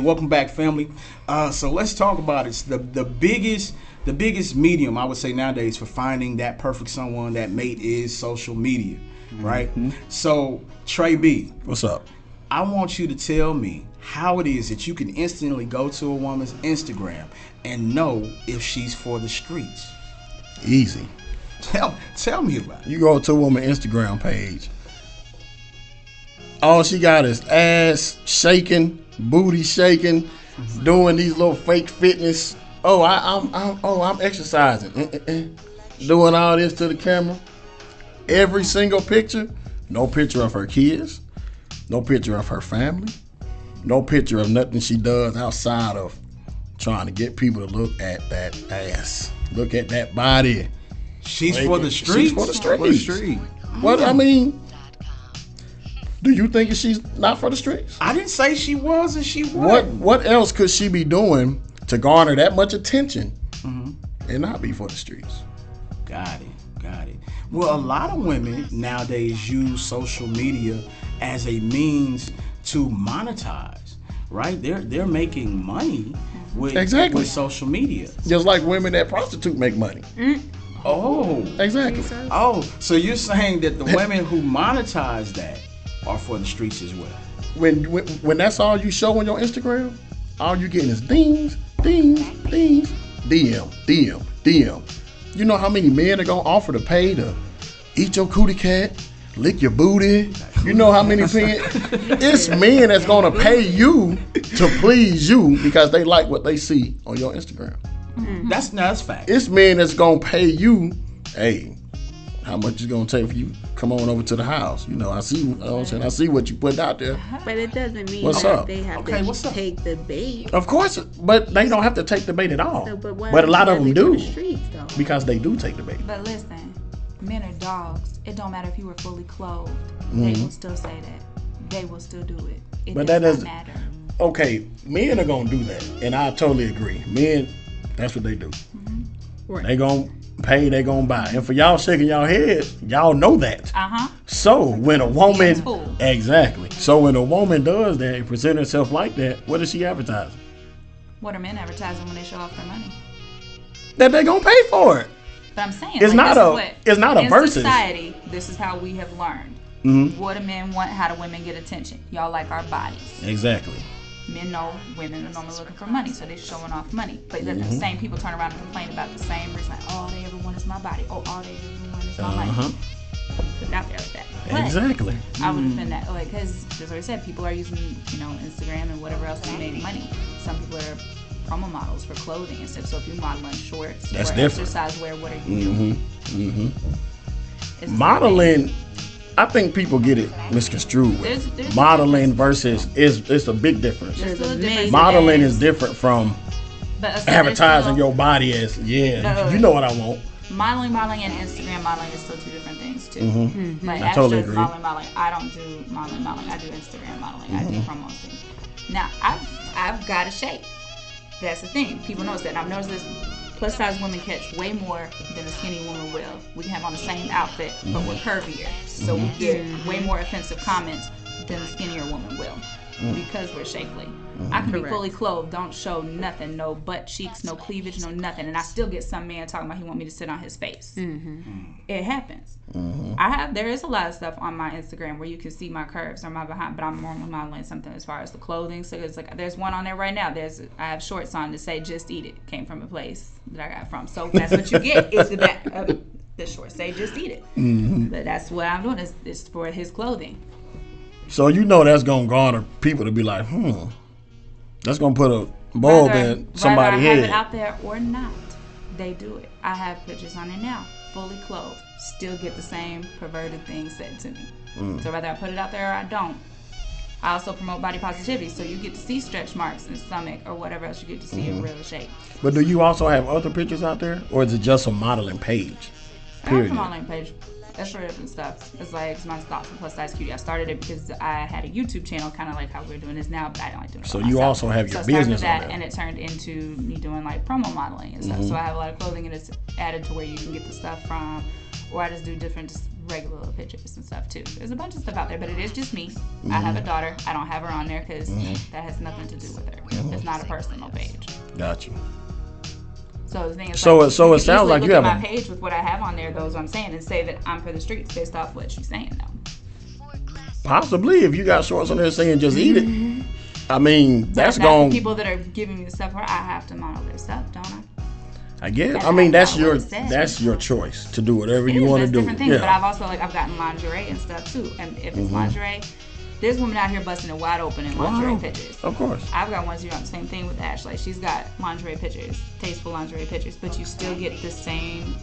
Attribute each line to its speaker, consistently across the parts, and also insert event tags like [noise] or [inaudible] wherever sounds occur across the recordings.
Speaker 1: welcome back, family. Uh, so let's talk about it. It's the the biggest the biggest medium I would say nowadays for finding that perfect someone, that mate is social media, right? So Trey B,
Speaker 2: What's up?
Speaker 1: I want you to tell me how it is that you can instantly go to a woman's Instagram and know if she's for the streets.
Speaker 2: Easy.
Speaker 1: Tell tell me about it.
Speaker 2: You go to a woman Instagram page. All she got is ass shaking, booty shaking, doing these little fake fitness. Oh, I, I'm, I'm, oh, I'm exercising, Eh, eh, eh. doing all this to the camera. Every single picture, no picture of her kids, no picture of her family, no picture of nothing she does outside of trying to get people to look at that ass, look at that body.
Speaker 1: She's
Speaker 2: Like,
Speaker 1: for the
Speaker 2: street.
Speaker 1: she's
Speaker 2: for the
Speaker 1: For the street.
Speaker 2: What I mean, do you think she's not for the streets?
Speaker 1: I didn't say she was and she wasn't.
Speaker 2: What else could she be doing to garner that much attention
Speaker 1: Mm-hmm.
Speaker 2: and not be for the streets?
Speaker 1: Got it. Got it. Well, a lot of women nowadays use social media as a means to monetize, right? They're they're making money with,
Speaker 2: Exactly.
Speaker 1: with social media.
Speaker 2: Just like women that prostitute make money.
Speaker 1: Oh.
Speaker 2: Exactly.
Speaker 1: Oh, so you're saying that the [laughs] women who monetize that are for the streets as well?
Speaker 2: When, when when that's all you show on your Instagram, all you getting is dings, dings, dings, DM, DM, DM. You know how many men are gonna offer to pay to eat your cootie cat, lick your booty? You know how many men? [laughs] it's men that's gonna pay you to please you because they like what they see on your Instagram. Mm-hmm.
Speaker 1: That's no, that's fact.
Speaker 2: It's men that's gonna pay you. Hey, how much is gonna take for you? Come on over to the house. You know, I see. You know what I'm saying, I see what you put out there. [laughs]
Speaker 3: But it doesn't mean
Speaker 2: What's
Speaker 3: that
Speaker 2: up?
Speaker 3: they have
Speaker 1: Okay,
Speaker 3: to
Speaker 1: what's up?
Speaker 3: take the bait.
Speaker 2: Of course, but they don't have to take the bait at all.
Speaker 3: So, but,
Speaker 2: but a lot of them do
Speaker 3: The streets, though?
Speaker 2: because they do take the bait.
Speaker 4: But listen, men are dogs. It don't matter if you were fully clothed.
Speaker 2: Mm-hmm.
Speaker 4: They will still say that. They will still do it. It
Speaker 2: But
Speaker 4: does
Speaker 2: that doesn't-
Speaker 4: matter.
Speaker 2: Okay, men are gonna do that, and I totally agree. Men, that's what they do.
Speaker 3: Right.
Speaker 2: They gonna pay. They gonna buy. And for y'all shaking y'all heads, y'all know that.
Speaker 4: Uh huh.
Speaker 2: So when a woman, exactly. So when a woman does that and present herself like that, what is she advertising?
Speaker 4: What are men advertising when they show off their money?
Speaker 2: That they gonna pay for it.
Speaker 4: But I'm saying
Speaker 2: It's
Speaker 4: like,
Speaker 2: not a-
Speaker 4: what-
Speaker 2: it's not a
Speaker 4: in
Speaker 2: versus.
Speaker 4: society. This is how we have learned.
Speaker 2: Mm-hmm.
Speaker 4: What do men want? How do women get attention? Y'all like our bodies.
Speaker 2: Exactly.
Speaker 4: Men know women are normally looking for money, so they're showing off money. But then
Speaker 2: Mm-hmm.
Speaker 4: the same people turn around and complain about the same reason. Like, all they ever want is my body. Oh, all they ever want is my
Speaker 2: Uh-huh.
Speaker 4: it out there like that. But
Speaker 2: Exactly.
Speaker 4: I would defend that, like, because as I said, people are using, you know, Instagram and whatever else to make money. Some people are promo models for clothing and stuff. So if you model in shorts
Speaker 2: That's
Speaker 4: or
Speaker 2: different.
Speaker 4: exercise wear, what are you doing?
Speaker 2: Mm-hmm.
Speaker 4: The same
Speaker 2: Modeling, I think people get it misconstrued.
Speaker 4: There's- there's
Speaker 2: Modeling versus is it's a big difference.
Speaker 4: There's
Speaker 3: There's
Speaker 4: a
Speaker 3: a
Speaker 4: difference.
Speaker 2: Modeling is different from
Speaker 4: but
Speaker 2: advertising your body as yeah.
Speaker 4: No.
Speaker 2: You know what I want.
Speaker 4: modeling, modeling, and Instagram modeling is still two different things too.
Speaker 2: Mm-hmm.
Speaker 4: Like
Speaker 2: I totally agree.
Speaker 4: modeling, modeling. I don't do modeling, modeling. I do Instagram modeling. I
Speaker 2: Mm-hmm.
Speaker 4: do promo things. Now I've I've got a shape. That's the thing. People notice that. And I've noticed this. Plus size women catch way more than a skinny woman will. We can have on the same outfit, but we're curvier, so we mm-hmm. get way more offensive comments than a skinnier woman will. Mm. Because we're shapely. Mm. I can be fully clothed, don't show nothing, no butt cheeks, no cleavage, no nothing, and I still get some man talking about he want me to sit on his face. Mm. It happens. Mm-hmm. I have there is a lot of stuff on my Instagram where you can see my curves or my behind, but I'm normally modeling something as far as the clothing. So it's like there's one on there right now. There's I have shorts on to say "Just Eat It." Came from a place that I got from. So that's what you get is the back of the shorts say "Just Eat It." Mm-hmm. But that's what I'm doing is, is for his clothing.
Speaker 2: So you know that's gonna garner people to be like, hmm, that's gonna put a bulb
Speaker 4: Whether-
Speaker 2: in somebody's
Speaker 4: whether I have
Speaker 2: head.
Speaker 4: it out there or not, they do it. I have pictures on it now, fully clothed, still get the same perverted things said to me.
Speaker 2: Mm.
Speaker 4: So whether I put it out there or I don't. I also promote body positivity, so you get to see stretch marks and stomach or whatever else you get to see
Speaker 2: Mm-hmm.
Speaker 4: in real shape.
Speaker 2: But do you also have other pictures out there, or is it just a modeling page?
Speaker 4: I have
Speaker 2: Period.
Speaker 4: a modeling page. That's for different stuff. It's like it's my thoughts and plus size cutie. I started it because I had a YouTube channel, kind of like how we're doing this now, but I don't like doing it.
Speaker 2: So you
Speaker 4: myself.
Speaker 2: also have your
Speaker 4: so
Speaker 2: business
Speaker 4: that, and it turned into me doing like promo modeling and stuff.
Speaker 2: Mm-hmm.
Speaker 4: So I have a lot of clothing, and it's added to where you can get the stuff from or I just do different just regular little pictures and stuff too. There's a bunch of stuff out there, but it is just me. I have a mm-hmm. daughter. I don't have her on there because mm-hmm. that has nothing to do with her. Mm-hmm. It's not a personal page.
Speaker 2: Got you.
Speaker 4: So the thing is,
Speaker 2: So
Speaker 4: like,
Speaker 2: it- so it sounds like you have
Speaker 4: my
Speaker 2: a-
Speaker 4: page with what I have on there. Those I'm saying and say that I'm for the streets based off what she's saying though.
Speaker 2: Possibly if you got shorts on there saying just eat it. I mean, that's
Speaker 4: the
Speaker 2: going.
Speaker 4: people that are giving me the stuff, I have to model their stuff, don't I?
Speaker 2: I guess.
Speaker 4: That's
Speaker 2: I mean, that's your that's your choice to do whatever
Speaker 4: It
Speaker 2: you want to do.
Speaker 4: different things, but I've also like I've gotten lingerie and stuff too. And if
Speaker 2: Mm-hmm.
Speaker 4: it's lingerie, there's women out here busting it wide open in lingerie
Speaker 2: Wow.
Speaker 4: pictures.
Speaker 2: Of course.
Speaker 4: I've got ones do the same thing with Ashley. She's got lingerie pictures, tasteful lingerie pictures, but you still get the same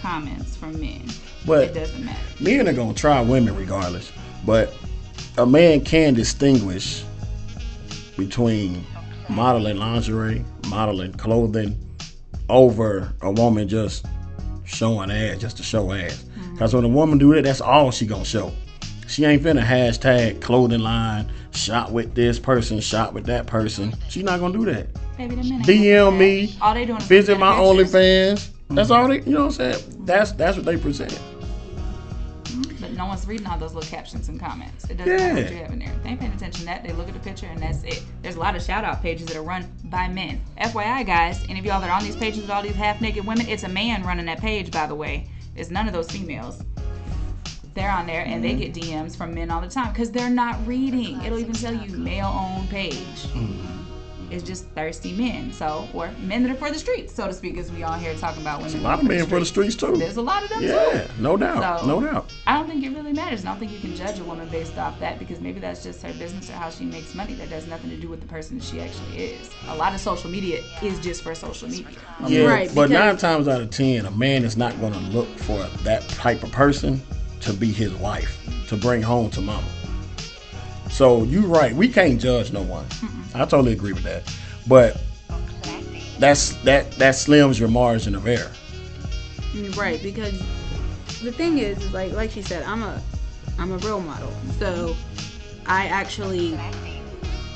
Speaker 4: comments from men.
Speaker 2: But
Speaker 4: it doesn't matter.
Speaker 2: men are gonna try women regardless. But a man can distinguish between modeling lingerie, modeling clothing, over a woman just showing ass just to show ass. Mm-hmm. Cause when a woman do that, that's all she gonna show. She ain't finna hashtag clothing line, shot with this person, shot with that person. She not gonna do that.
Speaker 4: Baby, the men
Speaker 2: DM me,
Speaker 4: that. All they doing is
Speaker 2: Visit
Speaker 4: looking
Speaker 2: my
Speaker 4: at pictures.
Speaker 2: OnlyFans. That's mm-hmm. all they, you know what I'm saying? That's that's what they present. Mm-hmm.
Speaker 4: But no one's reading all those little captions and comments. It doesn't matter what you have in there. They ain't paying attention to that. They look at the picture and that's it. There's a lot of shout out pages that are run by men. FYI, guys, any of y'all that are on these pages with all these half naked women, it's a man running that page, by the way. It's none of those females. They're on there and they mm-hmm. get DMs from men all the time because they're not reading. It'll even tell you male owned page. Mm-hmm. It's just thirsty men. So, or men that are for the streets, so to speak, as we all here talking about women.
Speaker 2: A lot of men for the streets too.
Speaker 4: There's a lot of them too.
Speaker 2: Yeah, no doubt,
Speaker 4: So-
Speaker 2: no doubt.
Speaker 4: I don't think it really matters. I don't think you can judge a woman based off that because maybe that's just her business or how she makes money. That has nothing to do with the person that she actually is. A lot of social media is just for social media.
Speaker 2: Yeah,
Speaker 3: Right,
Speaker 2: but nine times out of ten, a man is not going to look for that type of person to be his wife to bring home to mama. So you're right, we can't judge no one. I totally agree with that, but that's that that slims your margin of error.
Speaker 3: Mm, right, because the thing is, is like like she said, I'm a I'm a role model. So I actually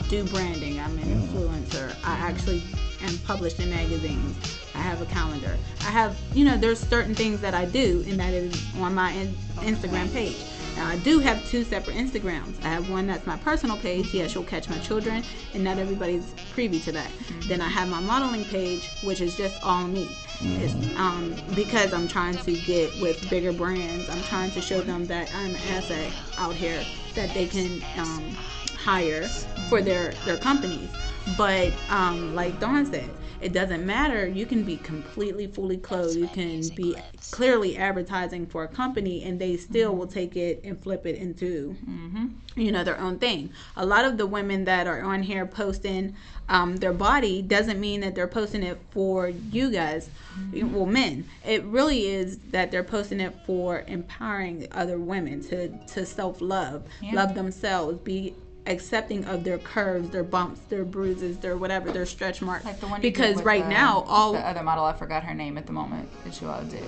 Speaker 3: do branding. I'm an mm. influencer. I actually am published in magazines. I have a calendar. I have, you know, there's certain things that I do, and that is on my in- Instagram page. Now, I do have two separate Instagrams. I have one that's my personal page. Yes, you'll catch my children, and not everybody's privy to that. Then I have my modeling page, which is just all me. It's, um, because I'm trying to get with bigger brands. I'm trying to show them that I'm an asset out here that they can um, hire for their their companies. But um, like Dawn said, it doesn't matter. You can be completely fully clothed. You can be clearly advertising for a company, and they still will take it and flip it into, you know, their own thing. A lot of the women that are on here posting um, their body doesn't mean that they're posting it for you guys, well, men. It really is that they're posting it for empowering other women to to self love,
Speaker 4: Yeah.
Speaker 3: love themselves, be accepting of their curves, their bumps, their bruises, their whatever, their stretch marks.
Speaker 4: Like the one
Speaker 3: because right
Speaker 4: the-
Speaker 3: now, all
Speaker 4: the other model, I forgot her name at the moment that you all did.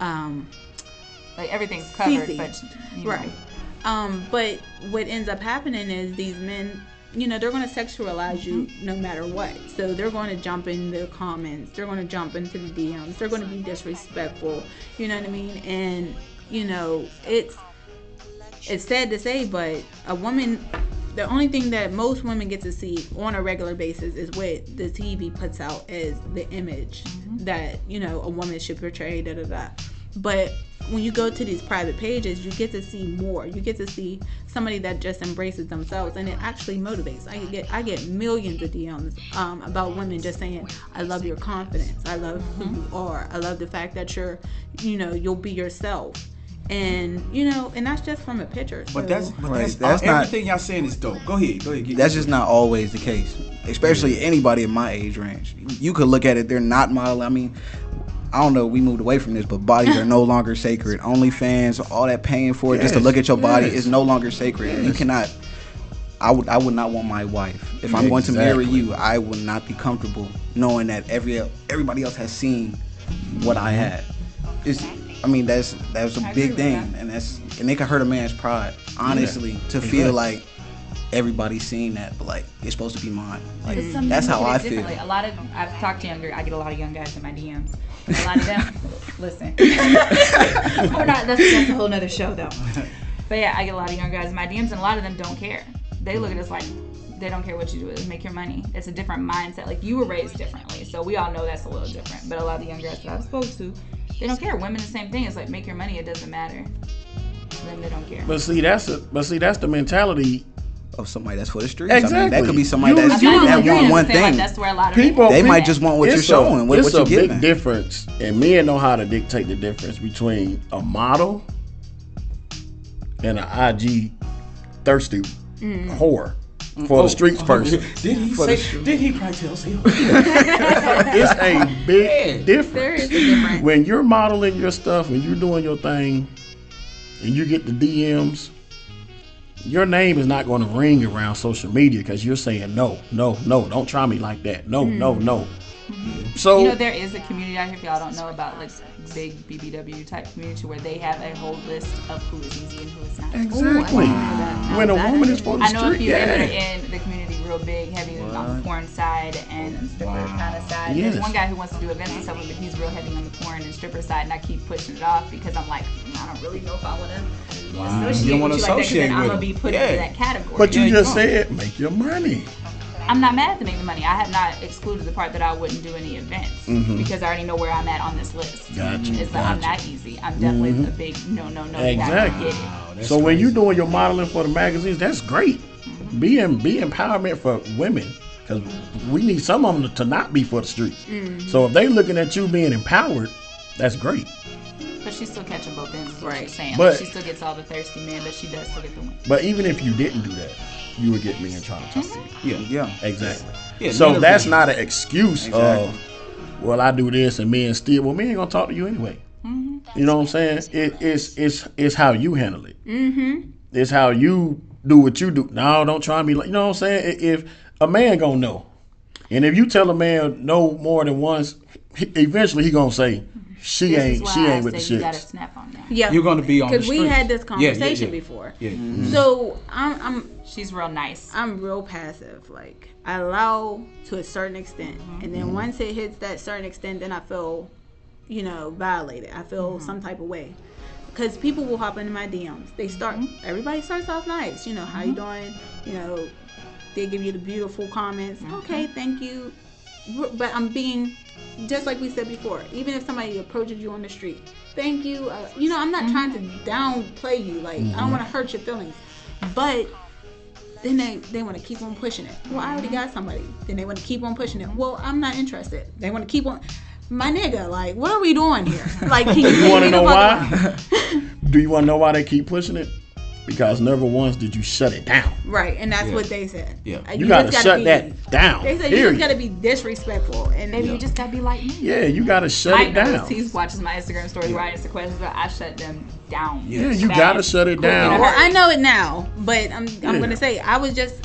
Speaker 3: um,
Speaker 4: Like everything's covered,
Speaker 3: Cece.
Speaker 4: but you know,
Speaker 3: right. Um, but what ends up happening is these men, you know, they're going to sexualize you no matter what. So they're going to jump in the comments, they're going to jump into the DMs, they're going to be disrespectful. You know what I mean? And you know, it's it's sad to say, but a woman. The only thing that most women get to see on a regular basis is what the TV puts out as the image that you know a woman should portray. Da da da. But when you go to these private pages, you get to see more. You get to see somebody that just embraces themselves, and it actually motivates. I get I get millions of DMs um, about women just saying, "I love your confidence. I love who you are. I love the fact that you're, you know, you'll be yourself." And you know, and that's just from a picture.
Speaker 1: But that's but
Speaker 5: Right,
Speaker 1: that's,
Speaker 5: that's
Speaker 1: uh,
Speaker 5: not-
Speaker 1: everything y'all saying is dope. Go ahead, go ahead. Get
Speaker 5: That's just not always the case, especially anybody in my age range. You could look at it; they're not model. I mean, I don't know. We moved away from this, but bodies are [laughs] no longer sacred. OnlyFans, all that paying for it just to look at your body
Speaker 2: yes.
Speaker 5: is no longer sacred. You cannot. I would. I would not want my wife. If I'm going to marry you, I will not be comfortable knowing that every everybody else has seen what I had. It's. I mean, that's that's a
Speaker 4: I
Speaker 5: big thing,
Speaker 4: that.
Speaker 5: and that's and it can hurt a man's pride, honestly, to feel
Speaker 2: Exactly.
Speaker 5: like everybody's seeing that, but like it's supposed to be mine. Like
Speaker 4: Because some
Speaker 5: that's
Speaker 4: men
Speaker 5: how
Speaker 4: look
Speaker 5: I
Speaker 4: at it
Speaker 5: feel.
Speaker 4: A lot of I've talked to younger. I get a lot of young guys in my DMs. A lot of them, [laughs] [laughs] listen. [laughs] We're not. That's, that's a whole nother show though. But yeah, I get a lot of young guys in my DMs, and a lot of them don't care. They look at us like they don't care what you do. It's make your money. It's a different mindset. Like you were raised differently, so we all know that's a little different. But a lot of the young guys that I've spoke to, they don't care. Women, the same thing. It's like make your money. It doesn't matter. Then they don't care.
Speaker 2: But see, that's a, but see, that's the mentality.
Speaker 5: Of somebody that's for the streets. I mean, that could be somebody
Speaker 2: You-
Speaker 5: that's
Speaker 2: you-
Speaker 4: I'm not
Speaker 5: that want one
Speaker 4: saying, like,
Speaker 5: thing.
Speaker 4: that's where a lot of
Speaker 2: People-
Speaker 5: They might just want what you're
Speaker 2: a-
Speaker 5: showing, what,
Speaker 2: it's
Speaker 5: what you're
Speaker 2: a
Speaker 5: giving.
Speaker 2: big difference, and men know how to dictate the difference between a model and an IG thirsty
Speaker 5: Mm.
Speaker 2: whore for the oh. streets [laughs] person.
Speaker 1: Did he
Speaker 5: For
Speaker 1: say? Did he probably tell Seal? [laughs] [laughs]
Speaker 2: It's a big difference.
Speaker 3: There is a difference.
Speaker 2: when you're modeling your stuff, when you're doing your thing, and you get the DMs, your name is not going to ring around social media because you're saying no, no, no, don't try me like that. No, no, mm. no. So
Speaker 4: You know, there is a community out here, if y'all don't know about, like big BBW type community where they have a whole list of who is easy and who is not.
Speaker 2: exactly.
Speaker 3: that.
Speaker 2: when a
Speaker 3: That
Speaker 2: woman is for the
Speaker 4: I know a
Speaker 2: street,
Speaker 4: few women that are in the community real big, heavy on the porn side and stripper kind of side.
Speaker 2: Yes.
Speaker 4: There's one guy who wants to do events and stuff, but he's real heavy on the porn and stripper side, and I keep pushing it off because I'm like, "Mm, I don't really know if I want to associate
Speaker 1: You don't wanna
Speaker 4: with you like that, 'cause
Speaker 1: associate
Speaker 4: then I'm
Speaker 1: with
Speaker 4: gonna be put
Speaker 1: Yeah.
Speaker 4: into that category.
Speaker 2: But you
Speaker 1: Yeah, you
Speaker 2: just
Speaker 1: don't.
Speaker 2: said make your money.
Speaker 4: I'm not mad to make the money. I have not excluded the part that I wouldn't do any events mm-hmm. because I already know where I'm at on this list.
Speaker 2: Mm-hmm. Gotcha,
Speaker 4: It's like I'm
Speaker 2: gotcha.
Speaker 4: not easy. I'm definitely mm-hmm. a big no, no, no.
Speaker 2: Exactly.
Speaker 4: get it.
Speaker 1: Oh,
Speaker 2: So when you're doing your modeling for the magazines, that's great. Mm-hmm. Be be empowerment for women because we need some of them to not be for the streets. So if they're looking at you being empowered, that's great.
Speaker 4: But she's still catching both ends. Is what
Speaker 3: Right.
Speaker 4: she's saying.
Speaker 2: But-
Speaker 4: like, she still gets all the thirsty men, but she does still get the win.
Speaker 2: But even if you didn't do that, you would get me in trying to talk to you.
Speaker 1: yeah,
Speaker 5: Yeah.
Speaker 2: Exactly.
Speaker 1: Yeah,
Speaker 2: so that's not an excuse
Speaker 5: Exactly.
Speaker 2: of, well, I do this and men still. Well, men ain't gonna talk to you anyway. You know what I'm saying? It, it's it's it's how you handle it. Mm-hmm. It's how you do what you do. No, don't try me like you know what I'm saying. If a man gonna know, and if you tell a man no more than once, he, eventually he gonna say she
Speaker 4: This
Speaker 2: ain't
Speaker 4: why
Speaker 2: she
Speaker 4: I
Speaker 2: ain't with the
Speaker 4: say You gotta snap on that.
Speaker 3: Yeah,
Speaker 1: you're gonna be on the
Speaker 3: because we had this
Speaker 1: Yeah, yeah,
Speaker 3: conversation
Speaker 1: yeah.
Speaker 3: before.
Speaker 1: Yeah.
Speaker 3: So I'm I'm
Speaker 4: She's real nice.
Speaker 3: I'm real passive. Like I allow to a certain extent, and
Speaker 1: Mm-hmm.
Speaker 3: then once it hits that certain extent, then I feel, you know, violated. I feel
Speaker 1: Mm-hmm.
Speaker 3: some type of way. Because people will hop into my DMs. They start.
Speaker 1: Mm-hmm.
Speaker 3: Everybody starts off nice. You know, how you doing? You know, they give you the beautiful comments.
Speaker 1: Mm-hmm.
Speaker 3: Okay, thank you. But I'm being, just like we said before. Even if somebody approaches you on the street, thank you. Uh, you know, I'm not mm-hmm. trying to downplay you. Like I don't mm-hmm. want to hurt your feelings, but then they, they want to keep on pushing it. Well, I already mm-hmm. got somebody. Then they want to keep on pushing it. Well, I'm not interested. They want to keep on. My nigga, like, what are we doing here? [laughs] Like, can you,
Speaker 2: You want to know why? [laughs] do you want to know why they keep pushing it? Because never once did you shut it down.
Speaker 3: Right, and that's
Speaker 1: Yeah.
Speaker 3: what they said.
Speaker 1: Yeah.
Speaker 3: Uh,
Speaker 2: You, gotta,
Speaker 3: just
Speaker 2: shut
Speaker 3: be-
Speaker 2: that down.
Speaker 3: They said you just gotta be disrespectful, and
Speaker 4: Maybe
Speaker 3: maybe
Speaker 4: you just gotta be like me.
Speaker 2: Yeah, you gotta shut
Speaker 4: Mike
Speaker 2: it
Speaker 4: knows
Speaker 2: down.
Speaker 4: he watches my Instagram story where I answer questions, but I shut them down.
Speaker 2: Yeah, you
Speaker 4: Fast,
Speaker 2: gotta shut it
Speaker 4: quick, in a
Speaker 2: down.
Speaker 3: Well. I know it now, but I'm I'm
Speaker 2: Yeah.
Speaker 3: gonna say I was just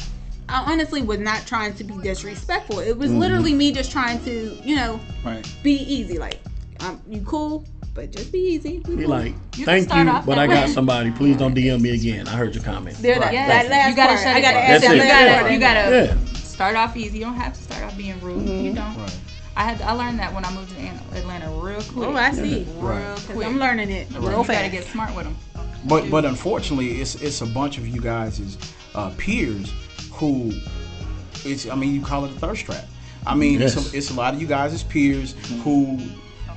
Speaker 3: I honestly was not trying to be disrespectful. It
Speaker 2: Mm-hmm.
Speaker 3: was literally me just trying to, you know,
Speaker 5: Right.
Speaker 3: be easy. Like, um, you cool, but just be easy. We
Speaker 2: Be
Speaker 3: cool.
Speaker 2: like,
Speaker 4: You
Speaker 2: thank
Speaker 4: start
Speaker 2: you, but
Speaker 4: that
Speaker 2: I got
Speaker 4: way.
Speaker 2: somebody. Please don't DM me again. I heard your comment.
Speaker 3: There, that,
Speaker 4: Yes.
Speaker 3: that last
Speaker 4: you gotta
Speaker 3: part,
Speaker 4: shut
Speaker 3: I gotta
Speaker 4: down.
Speaker 3: add
Speaker 2: That's
Speaker 3: that
Speaker 2: it.
Speaker 4: You gotta,
Speaker 3: part.
Speaker 4: you gotta
Speaker 2: Yeah.
Speaker 4: start off easy. You don't have to start off being rude. You don't.
Speaker 1: Right.
Speaker 4: I had I learned that when I moved to Atlanta real quick.
Speaker 3: Oh, I see.
Speaker 4: real
Speaker 3: Cause
Speaker 4: quick.
Speaker 3: I'm learning it real
Speaker 4: you gotta get smart with them.
Speaker 1: But but unfortunately, it's it's a bunch of you guys' uh, peers who it's I mean you call it a thirst trap. I mean it's, a, it's a lot of you guys' peers who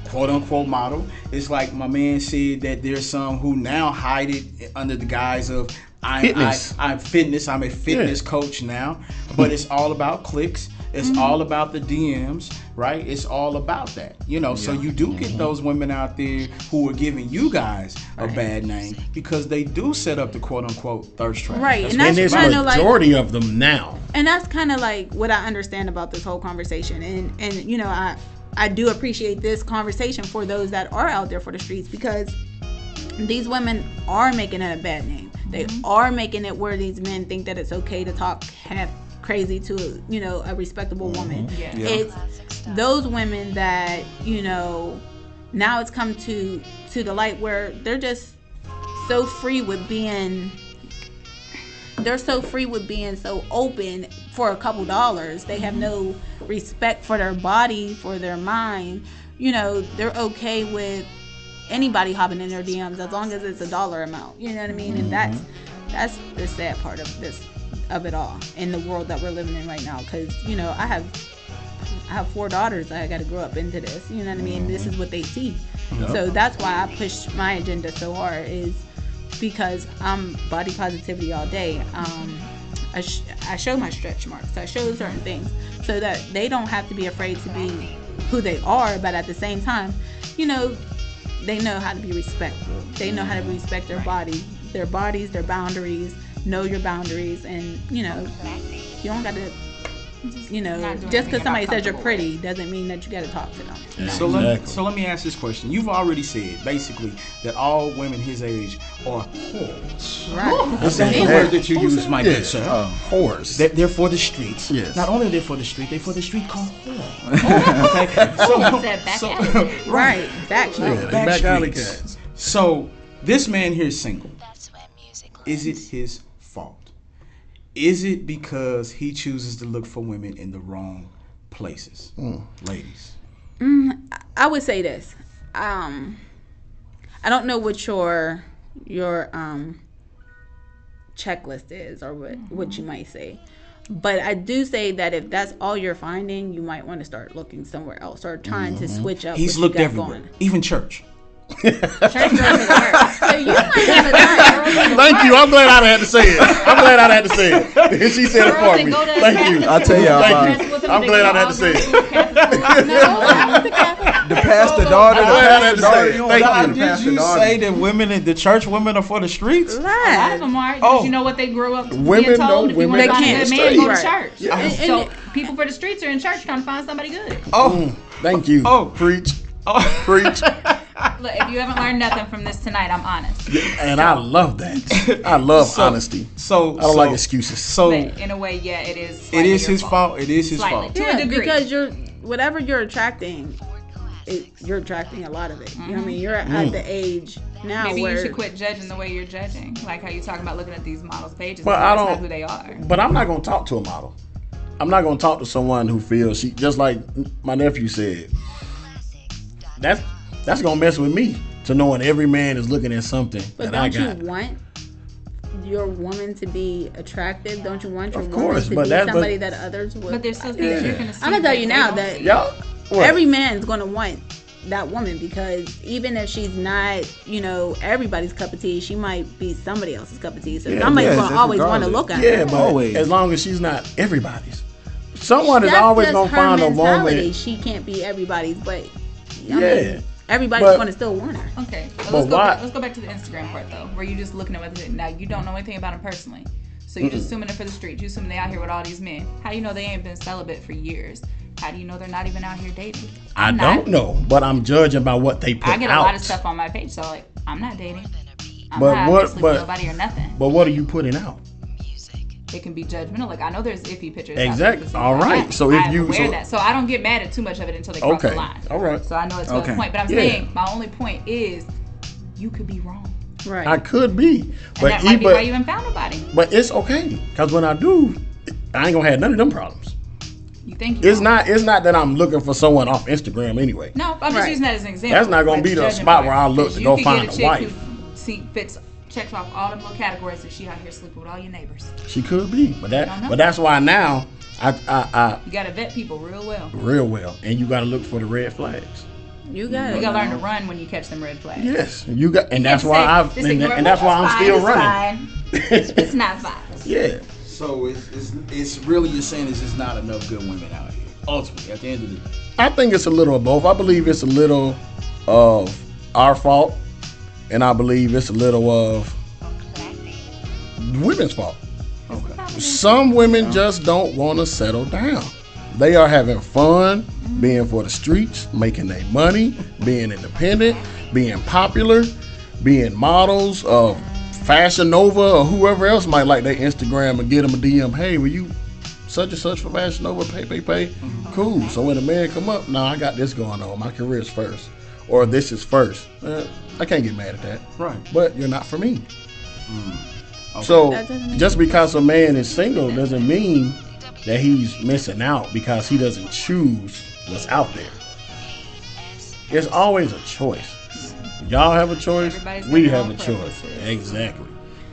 Speaker 1: quote unquote model. It's like my man said that there's some who now hide it under the guise of I'm
Speaker 2: Fitness.
Speaker 1: I, I'm fitness. I'm a fitness
Speaker 2: Yeah.
Speaker 1: coach now, but it's all about clicks. It's
Speaker 3: Mm-hmm.
Speaker 1: all about the DMs, right? It's all about that, you know. So you do get those women out there who are giving you guys a bad name because they do set up the quote unquote thirst trap.
Speaker 3: Right,
Speaker 1: That's
Speaker 3: and
Speaker 2: And
Speaker 3: that's
Speaker 2: there's
Speaker 1: about.
Speaker 3: kinda like-
Speaker 2: majority of them now.
Speaker 3: and that's kind of like what I understand about this whole conversation. And and you know, I I do appreciate this conversation for those that are out there for the streets because these women are making it a bad name. They mm-hmm. are making it where these men think that it's okay to talk half crazy to you know a respectable mm-hmm. woman.
Speaker 4: Yeah.
Speaker 5: Yeah.
Speaker 3: It's those women that you know now it's come to to the light where they're just so free with being they're so free with being so open for a couple dollars. They have no respect for their body, for their mind. You know, they're okay with anybody hopping in their DMs as long as it's a dollar amount. You know what I mean? And that's mm-hmm. that's the sad part of this of it all in the world that we're living in right now. Because you know, I have I have four daughters that I got to grow up into this. You know what I mean? This is mm-hmm. what they see. So that's why I push my agenda so hard is because I'm body positivity all day. Um, I, sh- I show my stretch marks. I show certain things so that they don't have to be afraid to be who they are, but at the same time, you know, they know how to be respectful. They know how to respect their body, their bodies, their boundaries. Know your boundaries, and you know, you don't got to. You know, just because somebody says you're
Speaker 4: comfortable
Speaker 3: pretty doesn't mean that you got to talk to them.
Speaker 1: So let,
Speaker 2: Exactly.
Speaker 1: so let me ask this question. You've already said basically that all women his age are whores.
Speaker 3: Right.
Speaker 1: Is that the word that you
Speaker 2: Who
Speaker 1: use, my
Speaker 2: that?
Speaker 1: good sir?
Speaker 2: Uh, horse.
Speaker 1: They're, they're for the streets.
Speaker 2: Yes.
Speaker 1: Not only they're they for the street, they're for the street called whore. [laughs] okay. So, so. [laughs]
Speaker 3: Right. Back
Speaker 2: Yeah,
Speaker 3: street.
Speaker 2: they back alley
Speaker 1: streets.
Speaker 2: cats.
Speaker 1: So this man here is single. Is it his fault? Is it because he chooses to look for women in the wrong places? Ladies.
Speaker 3: I would say this. Um, I don't know what your your um checklist is or what what you might say. But I do say that if that's all you're finding, you might want to start looking somewhere else or trying to switch up.
Speaker 1: He's
Speaker 3: what you
Speaker 1: looked
Speaker 3: got
Speaker 1: everywhere,
Speaker 3: going.
Speaker 1: even church.
Speaker 3: Church doesn't work. So you might have a time.
Speaker 2: Thank you. I'm glad I had to say it. I'm glad I had to say it. she said it for me. Thank you.
Speaker 5: I'll tell y'all
Speaker 2: Thank you. I'm glad I had to say it. [laughs]
Speaker 3: No, I went to Catholic.
Speaker 5: the pastor daughter.
Speaker 2: I'm
Speaker 5: The
Speaker 2: glad I had
Speaker 5: pastor
Speaker 2: to
Speaker 5: daughter.
Speaker 2: say it.
Speaker 5: You
Speaker 2: Thank you.
Speaker 5: the pastor
Speaker 1: you say that women, in the church women, are for the streets?
Speaker 4: A lot of
Speaker 3: Right.
Speaker 4: them are.
Speaker 1: Oh.
Speaker 4: You know what they grew up
Speaker 2: Women
Speaker 4: being told?
Speaker 2: don't-
Speaker 4: if you
Speaker 2: women
Speaker 4: want to
Speaker 3: don't
Speaker 4: find a good man, go to church.
Speaker 1: Yeah.
Speaker 3: And-
Speaker 4: So people for the streets are in church trying to find somebody good.
Speaker 1: Oh, mm.
Speaker 2: Thank you.
Speaker 1: Oh.
Speaker 2: Preach.
Speaker 1: oh.
Speaker 2: Preach. [laughs] [laughs]
Speaker 4: Look, if you haven't learned nothing from this tonight, I'm honest.
Speaker 2: And I love that. I love
Speaker 1: So-
Speaker 2: honesty.
Speaker 1: So
Speaker 2: I don't
Speaker 1: so,
Speaker 2: like excuses.
Speaker 1: So
Speaker 4: But in a way, yeah, it is.
Speaker 1: it
Speaker 4: slightly
Speaker 1: is
Speaker 4: your
Speaker 1: his fault. It is his
Speaker 4: Slightly.
Speaker 1: fault.
Speaker 4: To a
Speaker 3: Yeah,
Speaker 4: degree.
Speaker 3: because you're whatever you're attracting, it, you're attracting a lot of it. You know what I mm-hmm. mean? You're at mm. the age now
Speaker 4: Maybe
Speaker 3: where
Speaker 4: you should quit judging the way you're judging, like how you talking about looking at these models' pages.
Speaker 2: But I don't-
Speaker 4: not who they are.
Speaker 2: But I'm not gonna talk to a model. I'm not gonna talk to someone who feels she just like my nephew said. That's that's gonna mess with me to knowing every man is looking at something
Speaker 3: But
Speaker 2: that I
Speaker 3: don't
Speaker 2: got.
Speaker 3: you want your woman to be attractive? Don't you want your
Speaker 2: Of
Speaker 3: woman to
Speaker 2: but
Speaker 3: be
Speaker 2: that- but-
Speaker 3: somebody that others would?
Speaker 4: But there's still things you're gonna see.
Speaker 3: I'm gonna tell you now that.
Speaker 2: Y'all, what?
Speaker 3: every man's gonna want that woman because even if she's not, you know, everybody's cup of tea, she might be somebody else's cup of tea. So
Speaker 2: Yeah,
Speaker 3: somebody's
Speaker 5: yeah,
Speaker 3: gonna always want to look at
Speaker 2: yeah,
Speaker 3: her.
Speaker 2: but
Speaker 5: Always.
Speaker 2: as long as she's not everybody's, someone is always gonna
Speaker 3: her
Speaker 2: find a woman.
Speaker 3: She can't be everybody's, but I
Speaker 2: Yeah.
Speaker 3: mean, everybody's
Speaker 2: But-
Speaker 3: gonna still want her.
Speaker 4: Okay, so
Speaker 2: But
Speaker 4: let's go.
Speaker 2: why-
Speaker 4: Back, let's go back to the Instagram part though, where you're just looking at what they now you don't know anything about them personally, so you're just assuming it for the street. You assuming they out here with all these men. How do you know they ain't been celibate for years? How do you know they're not even out here dating?
Speaker 2: I
Speaker 4: I'm
Speaker 2: don't know, but I'm judging by what they put out.
Speaker 4: I get a
Speaker 2: out.
Speaker 4: lot of stuff on my page, so like I'm not dating. I'm
Speaker 2: But
Speaker 4: not
Speaker 2: what-
Speaker 4: what,
Speaker 2: but-
Speaker 4: with nobody or nothing.
Speaker 2: But what are you putting out?
Speaker 4: It can be judgmental. Like I know there's iffy pictures. Exactly. All
Speaker 2: right.
Speaker 4: That seem
Speaker 2: all
Speaker 4: like
Speaker 2: right.
Speaker 4: that.
Speaker 2: So if
Speaker 4: I'm
Speaker 2: you-
Speaker 4: aware
Speaker 2: so-
Speaker 4: that, so I don't get mad at too much of it until they cross
Speaker 2: Okay.
Speaker 4: the line.
Speaker 2: All right.
Speaker 4: So I know it's to
Speaker 5: Okay.
Speaker 4: a point, but I'm
Speaker 2: Yeah.
Speaker 4: saying my only point is you could be wrong,
Speaker 3: Right.
Speaker 2: I could be,
Speaker 4: and
Speaker 2: but
Speaker 4: that might be why
Speaker 2: even
Speaker 4: you haven't found nobody.
Speaker 2: but it's okay because when I do, I ain't gonna have none of them problems.
Speaker 4: You think you
Speaker 2: It's
Speaker 4: wrong.
Speaker 2: not. It's not that I'm looking for someone off Instagram anyway.
Speaker 4: No, I'm just
Speaker 3: Right.
Speaker 4: using that as an example.
Speaker 2: That's not gonna be the spot where I look to go find
Speaker 4: get
Speaker 2: a
Speaker 4: chick
Speaker 2: wife.
Speaker 4: Who see, fits, checks off all them little categories, and she out here sleeping with all your neighbors.
Speaker 2: She could be, but
Speaker 4: don't
Speaker 2: that. But that's why now I I, I
Speaker 4: You gotta vet people real well.
Speaker 2: real well, and you got to look for the red flags.
Speaker 3: you got,
Speaker 4: you
Speaker 3: got
Speaker 4: to learn to run when you catch them red flags.
Speaker 2: Yes, you got, and
Speaker 4: You
Speaker 2: that's why
Speaker 4: say,
Speaker 2: I've and, and that's why I'm
Speaker 4: it's
Speaker 2: still
Speaker 4: fine,
Speaker 2: running.
Speaker 4: It's, fine. it's not fine. [laughs]
Speaker 2: yeah,
Speaker 1: So it's, it's it's really you're saying is there's not enough good women out here. Ultimately, at the end of the day.
Speaker 2: I think it's a little of both. I believe it's a little of our fault, and I believe it's a little of women's fault. Some women oh. just don't want to settle down. They are having fun being for the streets, making their money, being independent, being popular, being models of Fashion Nova or whoever else might like their Instagram and get them a DM. Hey, will you such and such for Fashion Nova? Pay, pay, pay. Mm-hmm. Cool. So when a man come up, no, I got this going on. My career's first, or this is first. Eh, I can't get mad at that.
Speaker 1: Right.
Speaker 2: But you're not for me. So
Speaker 3: That doesn't
Speaker 2: just because a man is single doesn't mean that he's missing out because he doesn't choose what's out there. It's always a choice. Y'all have a choice.
Speaker 4: Everybody's
Speaker 2: We have
Speaker 4: own
Speaker 2: a choice. Exactly.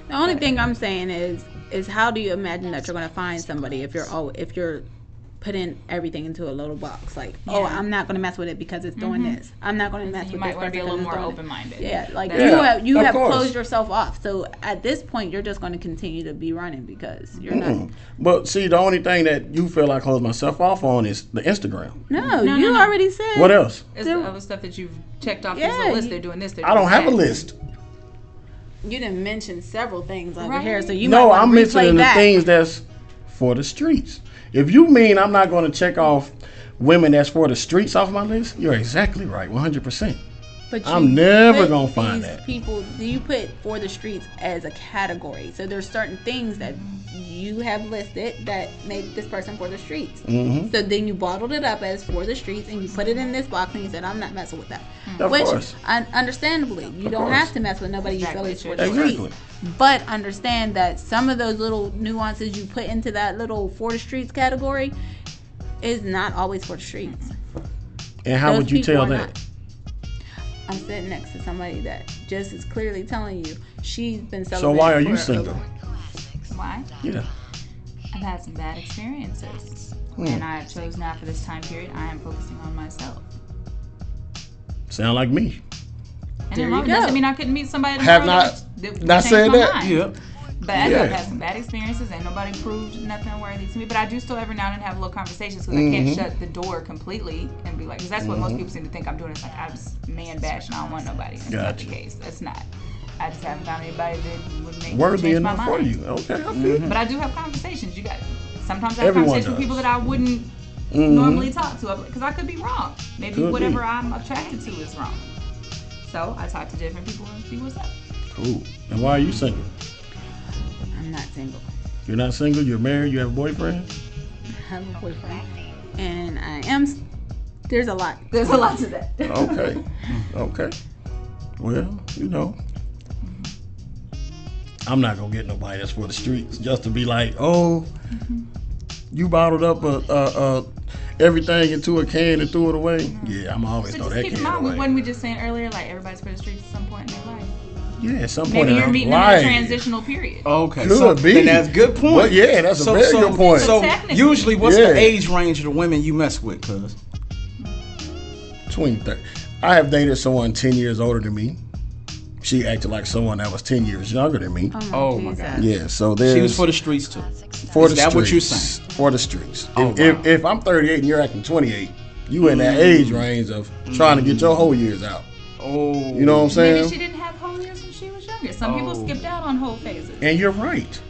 Speaker 3: The only thing I'm saying is is how do you imagine that you're gonna find somebody if you're oh if you're putting everything into a little box like oh I'm not gonna mess with it because it's doing mm-hmm. this I'm not gonna mess with
Speaker 4: it.
Speaker 3: You might
Speaker 4: want to be a little more open minded.
Speaker 3: yeah like
Speaker 2: Yeah,
Speaker 3: you have you
Speaker 2: of
Speaker 3: have
Speaker 2: course.
Speaker 3: closed yourself off so at this point you're just gonna continue to be running because you're not
Speaker 2: But see, the only thing that you feel I close myself off on is the Instagram.
Speaker 3: no,
Speaker 4: no,
Speaker 3: you
Speaker 4: no.
Speaker 3: already said
Speaker 2: What else?
Speaker 4: It's the other stuff that you've checked off
Speaker 3: Yeah,
Speaker 4: this little list.
Speaker 3: you-
Speaker 4: They're doing this. They're
Speaker 2: I don't
Speaker 4: doing
Speaker 2: have a list.
Speaker 3: you didn't mention several things over
Speaker 4: Right.
Speaker 3: here so you might
Speaker 2: No,
Speaker 3: wanna
Speaker 2: I'm mentioning the
Speaker 3: back.
Speaker 2: things that's for the streets. If you mean I'm not going to check off women that's for the streets off my list, you're exactly right, 100%.
Speaker 3: But
Speaker 2: I'm never gonna find
Speaker 3: these
Speaker 2: that.
Speaker 3: People, you put for the streets as a category. So there's certain things that you have listed that make this person for the streets.
Speaker 2: Mm-hmm.
Speaker 3: So then you bottled it up as for the streets, and you put it in this box, and you said, "I'm not messing with that."
Speaker 2: Of
Speaker 3: Which,
Speaker 2: course.
Speaker 3: un- understandably, you don't
Speaker 2: course.
Speaker 3: have to mess with nobody you feel
Speaker 4: Exactly.
Speaker 3: is for the
Speaker 2: Exactly.
Speaker 3: streets. But understand that some of those little nuances you put into that little for the streets category is not always for the streets.
Speaker 2: And how
Speaker 3: Those
Speaker 2: would you tell that?
Speaker 3: not. I'm sitting next to somebody that just is clearly telling you she's been
Speaker 2: So
Speaker 3: celebrating.
Speaker 2: why are you single?
Speaker 4: Why?
Speaker 2: Yeah.
Speaker 4: I've had some bad experiences,
Speaker 2: Hmm.
Speaker 4: and I chose now for this time period. I am focusing on myself.
Speaker 2: Sound like me.
Speaker 4: And
Speaker 3: There
Speaker 4: it
Speaker 3: you go.
Speaker 4: doesn't mean I couldn't meet somebody
Speaker 2: Have not-
Speaker 4: that,
Speaker 2: not said that.
Speaker 4: mind.
Speaker 1: Yeah.
Speaker 4: But I have had some bad experiences, and nobody proved nothing worthy to me. But I do still every now and then have little conversations because I
Speaker 2: Mm-hmm.
Speaker 4: can't shut the door completely and be like, because that's what most people seem to think I'm doing. It's like I'm just man bash and I don't want nobody. That's not the case. That's not. I just haven't found anybody that would make me
Speaker 2: Worthy
Speaker 4: change my
Speaker 2: enough for you. Okay, I feel you.
Speaker 4: But I do have conversations. You got sometimes I have
Speaker 2: Everyone
Speaker 4: conversations with people that I wouldn't
Speaker 2: Mhm.
Speaker 4: normally talk to because I could be wrong. Maybe
Speaker 2: Could
Speaker 4: whatever
Speaker 2: be.
Speaker 4: I'm attracted to is wrong. So I talk to different people and see what's up.
Speaker 2: Cool. And why are you single?
Speaker 3: I'm not single.
Speaker 2: You're not single. You're married. You have a boyfriend.
Speaker 3: I have a boyfriend, and I am. There's a lot. [laughs]
Speaker 4: There's a lot to that.
Speaker 2: Okay. okay. Well, you know, mm-hmm. I'm not gonna get nobody that's for the streets just to be like, oh, mm-hmm. you bottled up a, a, a everything into a can and threw it away. Mm-hmm. Yeah, I'm always
Speaker 4: But
Speaker 2: throw
Speaker 4: just
Speaker 2: that
Speaker 4: keep in
Speaker 2: can
Speaker 4: mind,
Speaker 2: away.
Speaker 4: wasn't we just saying earlier, like everybody's for the streets at some point in their life?
Speaker 2: Yeah, at some point
Speaker 4: Maybe
Speaker 2: in
Speaker 4: you're
Speaker 2: our
Speaker 4: meeting them in
Speaker 2: life.
Speaker 4: a transitional period.
Speaker 1: Okay,
Speaker 2: Could
Speaker 1: so
Speaker 2: be.
Speaker 1: then that's a good point.
Speaker 2: Well, yeah, that's a
Speaker 1: so,
Speaker 2: very
Speaker 1: so,
Speaker 2: good point.
Speaker 1: So
Speaker 4: Technically.
Speaker 1: usually, what's
Speaker 2: Yeah.
Speaker 1: the age range of the women you mess with? Cause
Speaker 2: Between thirty, I have dated someone ten years older than me. She acted like someone that was ten years younger than me.
Speaker 1: Oh, my oh God.
Speaker 2: Yeah, so there's
Speaker 1: she was for the streets too.
Speaker 2: for
Speaker 1: Is
Speaker 2: the
Speaker 1: that
Speaker 2: streets.
Speaker 1: what you're saying?
Speaker 2: For the streets.
Speaker 1: Oh,
Speaker 2: if, if,
Speaker 1: wow.
Speaker 2: if I'm 38 and you're acting 28, you in that mm. age range of trying to get your mm. whole years out.
Speaker 1: Oh,
Speaker 2: You know what I'm
Speaker 4: Maybe she
Speaker 2: saying?
Speaker 4: didn't younger. Some people
Speaker 1: Oh.
Speaker 4: skipped out on whole phases.
Speaker 2: And you're right.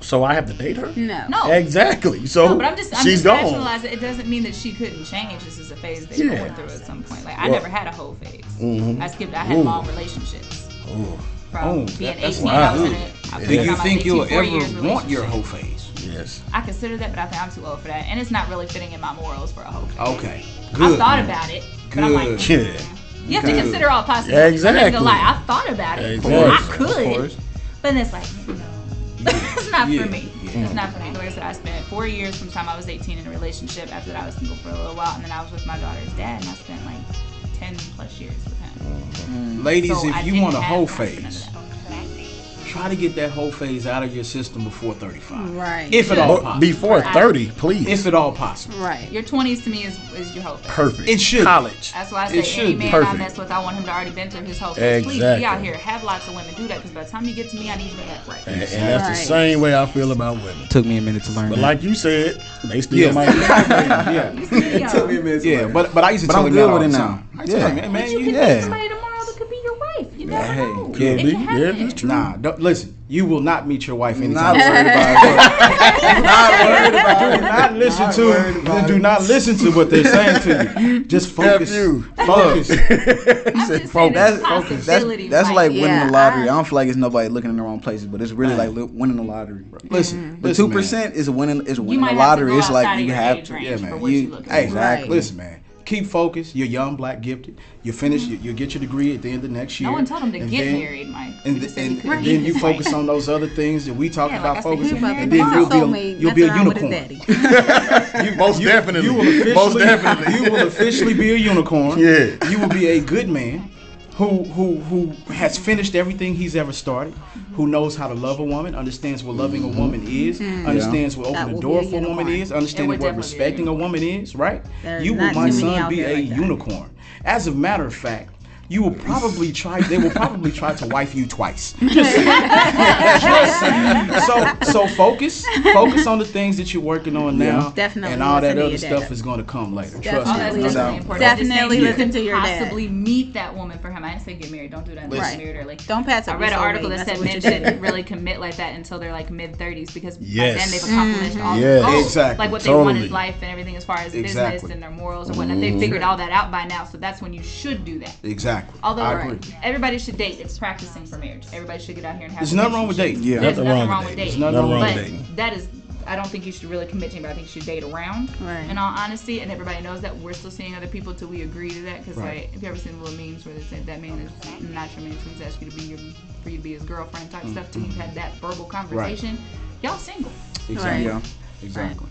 Speaker 2: So I have to date her?
Speaker 3: No.
Speaker 4: No.
Speaker 2: Exactly. So
Speaker 4: No, but I'm just I'm
Speaker 2: she's
Speaker 4: just
Speaker 2: gone.
Speaker 4: rationalizing it doesn't mean that she couldn't change. This is a phase they're
Speaker 2: Yeah.
Speaker 4: going through at some point. Like I
Speaker 2: Well-
Speaker 4: never had a whole phase.
Speaker 2: Mhm.
Speaker 4: I skipped. I had
Speaker 2: Ooh.
Speaker 4: long relationships.
Speaker 2: Ooh,
Speaker 4: From
Speaker 1: Oh,
Speaker 4: being
Speaker 1: that- that's
Speaker 4: 18, I was in
Speaker 2: wild.
Speaker 4: it. I
Speaker 2: Do
Speaker 1: Do you think you'll ever want your whole phase?
Speaker 2: yes.
Speaker 4: I consider that, but I think I'm too old for that, and it's not really fitting in my morals for a whole phase.
Speaker 1: Okay,
Speaker 4: I thought about it, but I'm like,
Speaker 2: Yeah.
Speaker 4: You have to
Speaker 1: Good.
Speaker 4: consider all possibilities. I'm
Speaker 2: Exactly.
Speaker 4: gonna lie, I thought about it.
Speaker 2: Exactly.
Speaker 4: I could,
Speaker 1: course.
Speaker 4: but it's like, no, [laughs] it's not
Speaker 1: Yeah,
Speaker 4: for me.
Speaker 1: yeah.
Speaker 4: It's not for me. Like I said, I spent four years from the time I was 18 in a relationship. After that, I was single for a little while, and then I was with my daughter's dad, and I spent like 10 plus years with him.
Speaker 1: Ladies,
Speaker 4: So I
Speaker 1: if you want a whole phase. Try to get that whole phase out of your system before 35.
Speaker 3: Right.
Speaker 1: If at all possible.
Speaker 2: before
Speaker 4: I-
Speaker 2: 30, please.
Speaker 1: If at all possible.
Speaker 3: Right.
Speaker 4: Your 20s to me is, is your whole phase.
Speaker 2: Perfect.
Speaker 1: It should.
Speaker 2: College.
Speaker 4: That's why I
Speaker 1: It
Speaker 4: say
Speaker 1: should
Speaker 4: any
Speaker 1: be
Speaker 4: man I mess with, I want him to already been through his whole phase. Please be out here. Have lots of women do that because by the time you get to me, I need you to act right.
Speaker 2: And, and that's the same way I feel about women.
Speaker 5: Took me a minute to learn.
Speaker 2: But
Speaker 5: that.
Speaker 2: like you said, they still
Speaker 1: Yeah.
Speaker 2: might [laughs]
Speaker 1: yeah.
Speaker 4: It took me a minute.
Speaker 1: Yeah, but but I used to
Speaker 5: But
Speaker 1: tell
Speaker 5: I'm
Speaker 1: him
Speaker 5: good
Speaker 1: that all
Speaker 5: with it now.
Speaker 1: time. I
Speaker 5: Yeah.
Speaker 1: tell him, man,
Speaker 4: you
Speaker 1: you,
Speaker 4: can
Speaker 5: Yeah.
Speaker 4: Never
Speaker 5: hey,
Speaker 4: know.
Speaker 5: could
Speaker 4: It
Speaker 2: be.
Speaker 4: can
Speaker 2: Yeah, that's true.
Speaker 1: nah, don't, listen. You will not meet your wife anytime.
Speaker 5: not worried about it. [laughs] not worried about
Speaker 1: do not listen
Speaker 5: Not
Speaker 1: to
Speaker 5: worried
Speaker 1: do
Speaker 5: it.
Speaker 1: not listen to what they're saying to you. Just focus.
Speaker 2: you.
Speaker 1: Focus. [laughs]
Speaker 2: he said, focus.
Speaker 5: That's,
Speaker 4: a
Speaker 5: that's,
Speaker 4: possibility.
Speaker 5: that's like winning the lottery.
Speaker 3: I-
Speaker 5: I, don't feel like it's nobody looking in the wrong places, but it's really like winning the lottery.
Speaker 1: Listen,
Speaker 5: mm-hmm.
Speaker 1: The
Speaker 5: two percent is winning is winning
Speaker 4: might
Speaker 5: the
Speaker 4: have to
Speaker 5: lottery.
Speaker 4: go
Speaker 5: It's like you have to.
Speaker 1: Yeah, man.
Speaker 4: what you
Speaker 5: You, exactly.
Speaker 1: Listen, man. Keep focused. You're young, black, gifted. You finish. Mm-hmm. You, you get your degree at the end of next year.
Speaker 4: No one told him to
Speaker 1: and
Speaker 4: get
Speaker 1: then-
Speaker 4: married, Mike.
Speaker 1: And,
Speaker 4: We just said he
Speaker 1: and, and then you focus on those other things that we talked
Speaker 4: Yeah,
Speaker 1: about
Speaker 4: like
Speaker 1: focusing,
Speaker 4: he
Speaker 1: and then you'll be a,
Speaker 3: soulmate
Speaker 1: you'll be a
Speaker 3: messing around with his
Speaker 1: unicorn. [laughs] You,
Speaker 2: Most definitely.
Speaker 1: You will officially,
Speaker 2: Most definitely. [laughs]
Speaker 1: You will officially be a unicorn.
Speaker 2: Yeah.
Speaker 1: You will be a good man who who who has finished everything he's ever started. Who knows how to love a woman, understands what loving a woman is, hmm. understands what opening
Speaker 3: will
Speaker 1: the door
Speaker 3: a
Speaker 1: for a woman is, understanding what
Speaker 4: definitely be a
Speaker 1: respecting a woman is, right?
Speaker 3: There's
Speaker 1: you will, my son, be a
Speaker 3: like
Speaker 1: unicorn. As a matter of fact, you will probably try. They will probably try to wife you twice. Just [laughs] saying. [laughs] Just saying. So so focus, focus on the things that you're working on now,
Speaker 3: Definitely
Speaker 1: and all that other stuff
Speaker 3: dad.
Speaker 1: is going to come later.
Speaker 3: Definitely.
Speaker 1: Trust
Speaker 4: Oh, that's
Speaker 1: me.
Speaker 5: No
Speaker 4: definitely important.
Speaker 3: Definitely
Speaker 4: saying
Speaker 3: listen to your dad.
Speaker 4: possibly meet that woman for him. I didn't say get married. Don't do that. Don't
Speaker 3: Right.
Speaker 4: get married early.
Speaker 3: Don't pass up
Speaker 4: I read an article that said men shouldn't really commit like that until they're like mid 30s because by then they've accomplished all mm-hmm.
Speaker 2: Yes.
Speaker 4: the goals,
Speaker 1: Exactly.
Speaker 4: like what they want in life and everything as far as business and their morals or whatnot. They figured mm-hmm. all that out by now, so that's when you should do that.
Speaker 1: Exactly.
Speaker 4: Although
Speaker 1: I
Speaker 4: right,
Speaker 1: agree.
Speaker 4: everybody should date. It's practicing for marriage. Everybody should get out here and have.
Speaker 1: There's nothing wrong with dating.
Speaker 5: Yeah.
Speaker 4: There's
Speaker 2: Nothing
Speaker 4: nothing
Speaker 2: wrong
Speaker 4: wrong
Speaker 2: with
Speaker 4: with
Speaker 2: dating.
Speaker 4: dating.
Speaker 1: There's
Speaker 2: nothing wrong with dating.
Speaker 4: that is. I don't think you should really commit to anybody. I think you should date around.
Speaker 3: Right.
Speaker 4: In all honesty, and everybody knows that we're still seeing other people till we agree to that. Because
Speaker 1: Right.
Speaker 4: like, if you ever seen the little memes where they say that man is not your man, so he's asked you to be your, for you to be his girlfriend type stuff till mm-hmm. you've had that verbal conversation. right. Y'all single.
Speaker 1: Exactly.
Speaker 5: Yeah.
Speaker 1: Exactly.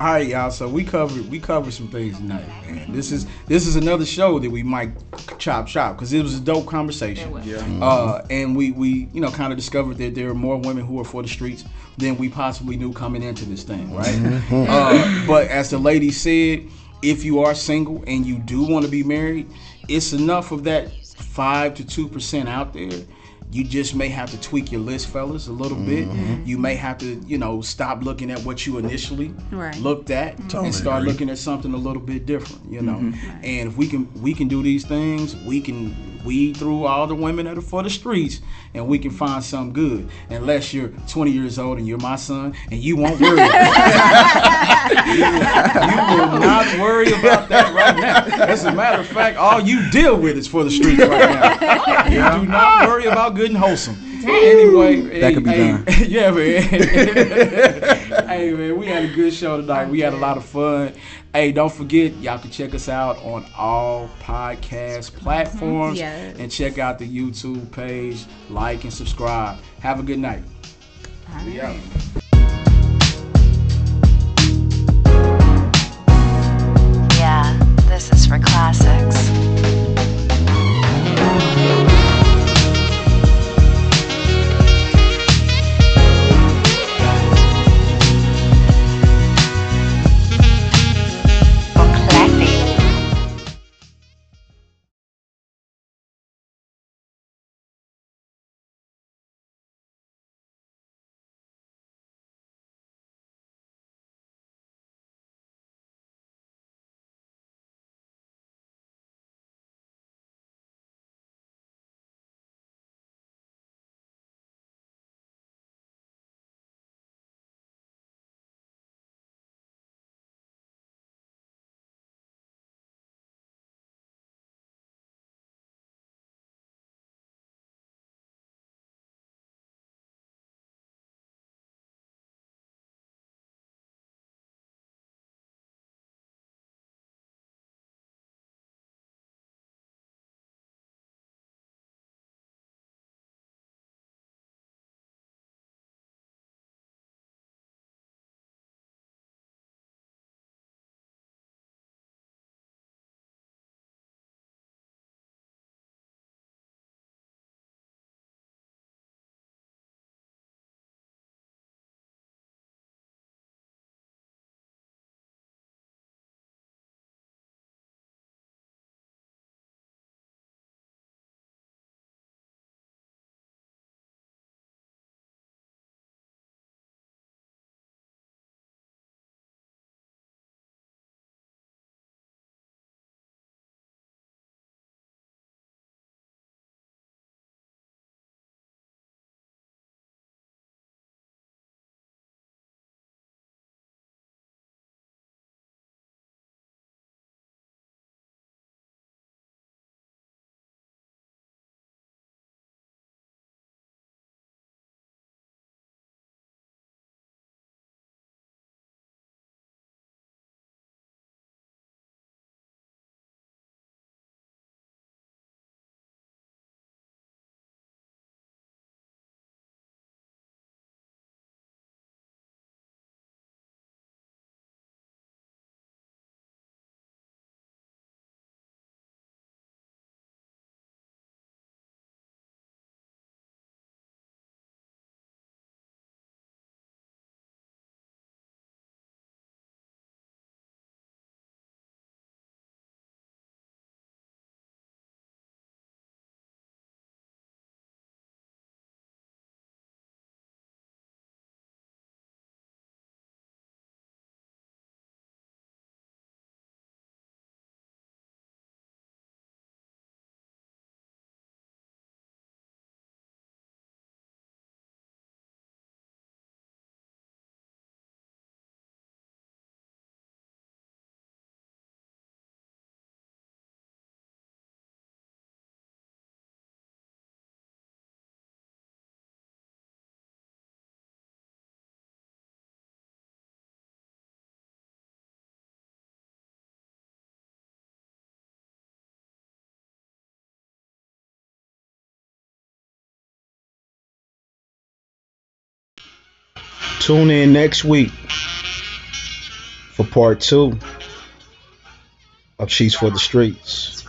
Speaker 1: All right, y'all. So we covered we covered some things tonight, and this is this is another show that we might chop chop because it was a dope conversation.
Speaker 5: Yeah.
Speaker 1: Uh, and we we you know kind of discovered that there are more women who are for the streets than we possibly knew coming into this thing, right? Uh, but as the lady said, if you are single and you do want to be married, it's enough of that five to two percent out there. You just may have to tweak your list, fellas, a little bit. Mm-hmm. You may have to, you know, stop looking at what you initially
Speaker 3: Right.
Speaker 1: looked at
Speaker 2: Totally
Speaker 1: and start
Speaker 2: agree.
Speaker 1: looking at something a little bit different, you know. Mm-hmm. And if we can we can do these things, we can weed through all the women that are for the streets and we can find something good. Unless you're 20 years old and you're my son and you won't worry about [laughs] you will not worry about that right now. As a matter of fact, all you deal with is for the streets right now. You do not worry about good and wholesome. Anyway,
Speaker 5: That
Speaker 1: hey,
Speaker 5: could be
Speaker 1: hey,
Speaker 5: done. [laughs]
Speaker 1: yeah, man. [laughs] hey, man, we had a good show tonight. We had a lot of fun. Hey, don't forget, y'all can check us out on all podcast platforms
Speaker 3: Yes.
Speaker 1: and check out the YouTube page. Like and subscribe. Have a good night. We out.
Speaker 6: Yeah, this is for classics.
Speaker 7: Tune in next week for part two of Sheets for the Streets.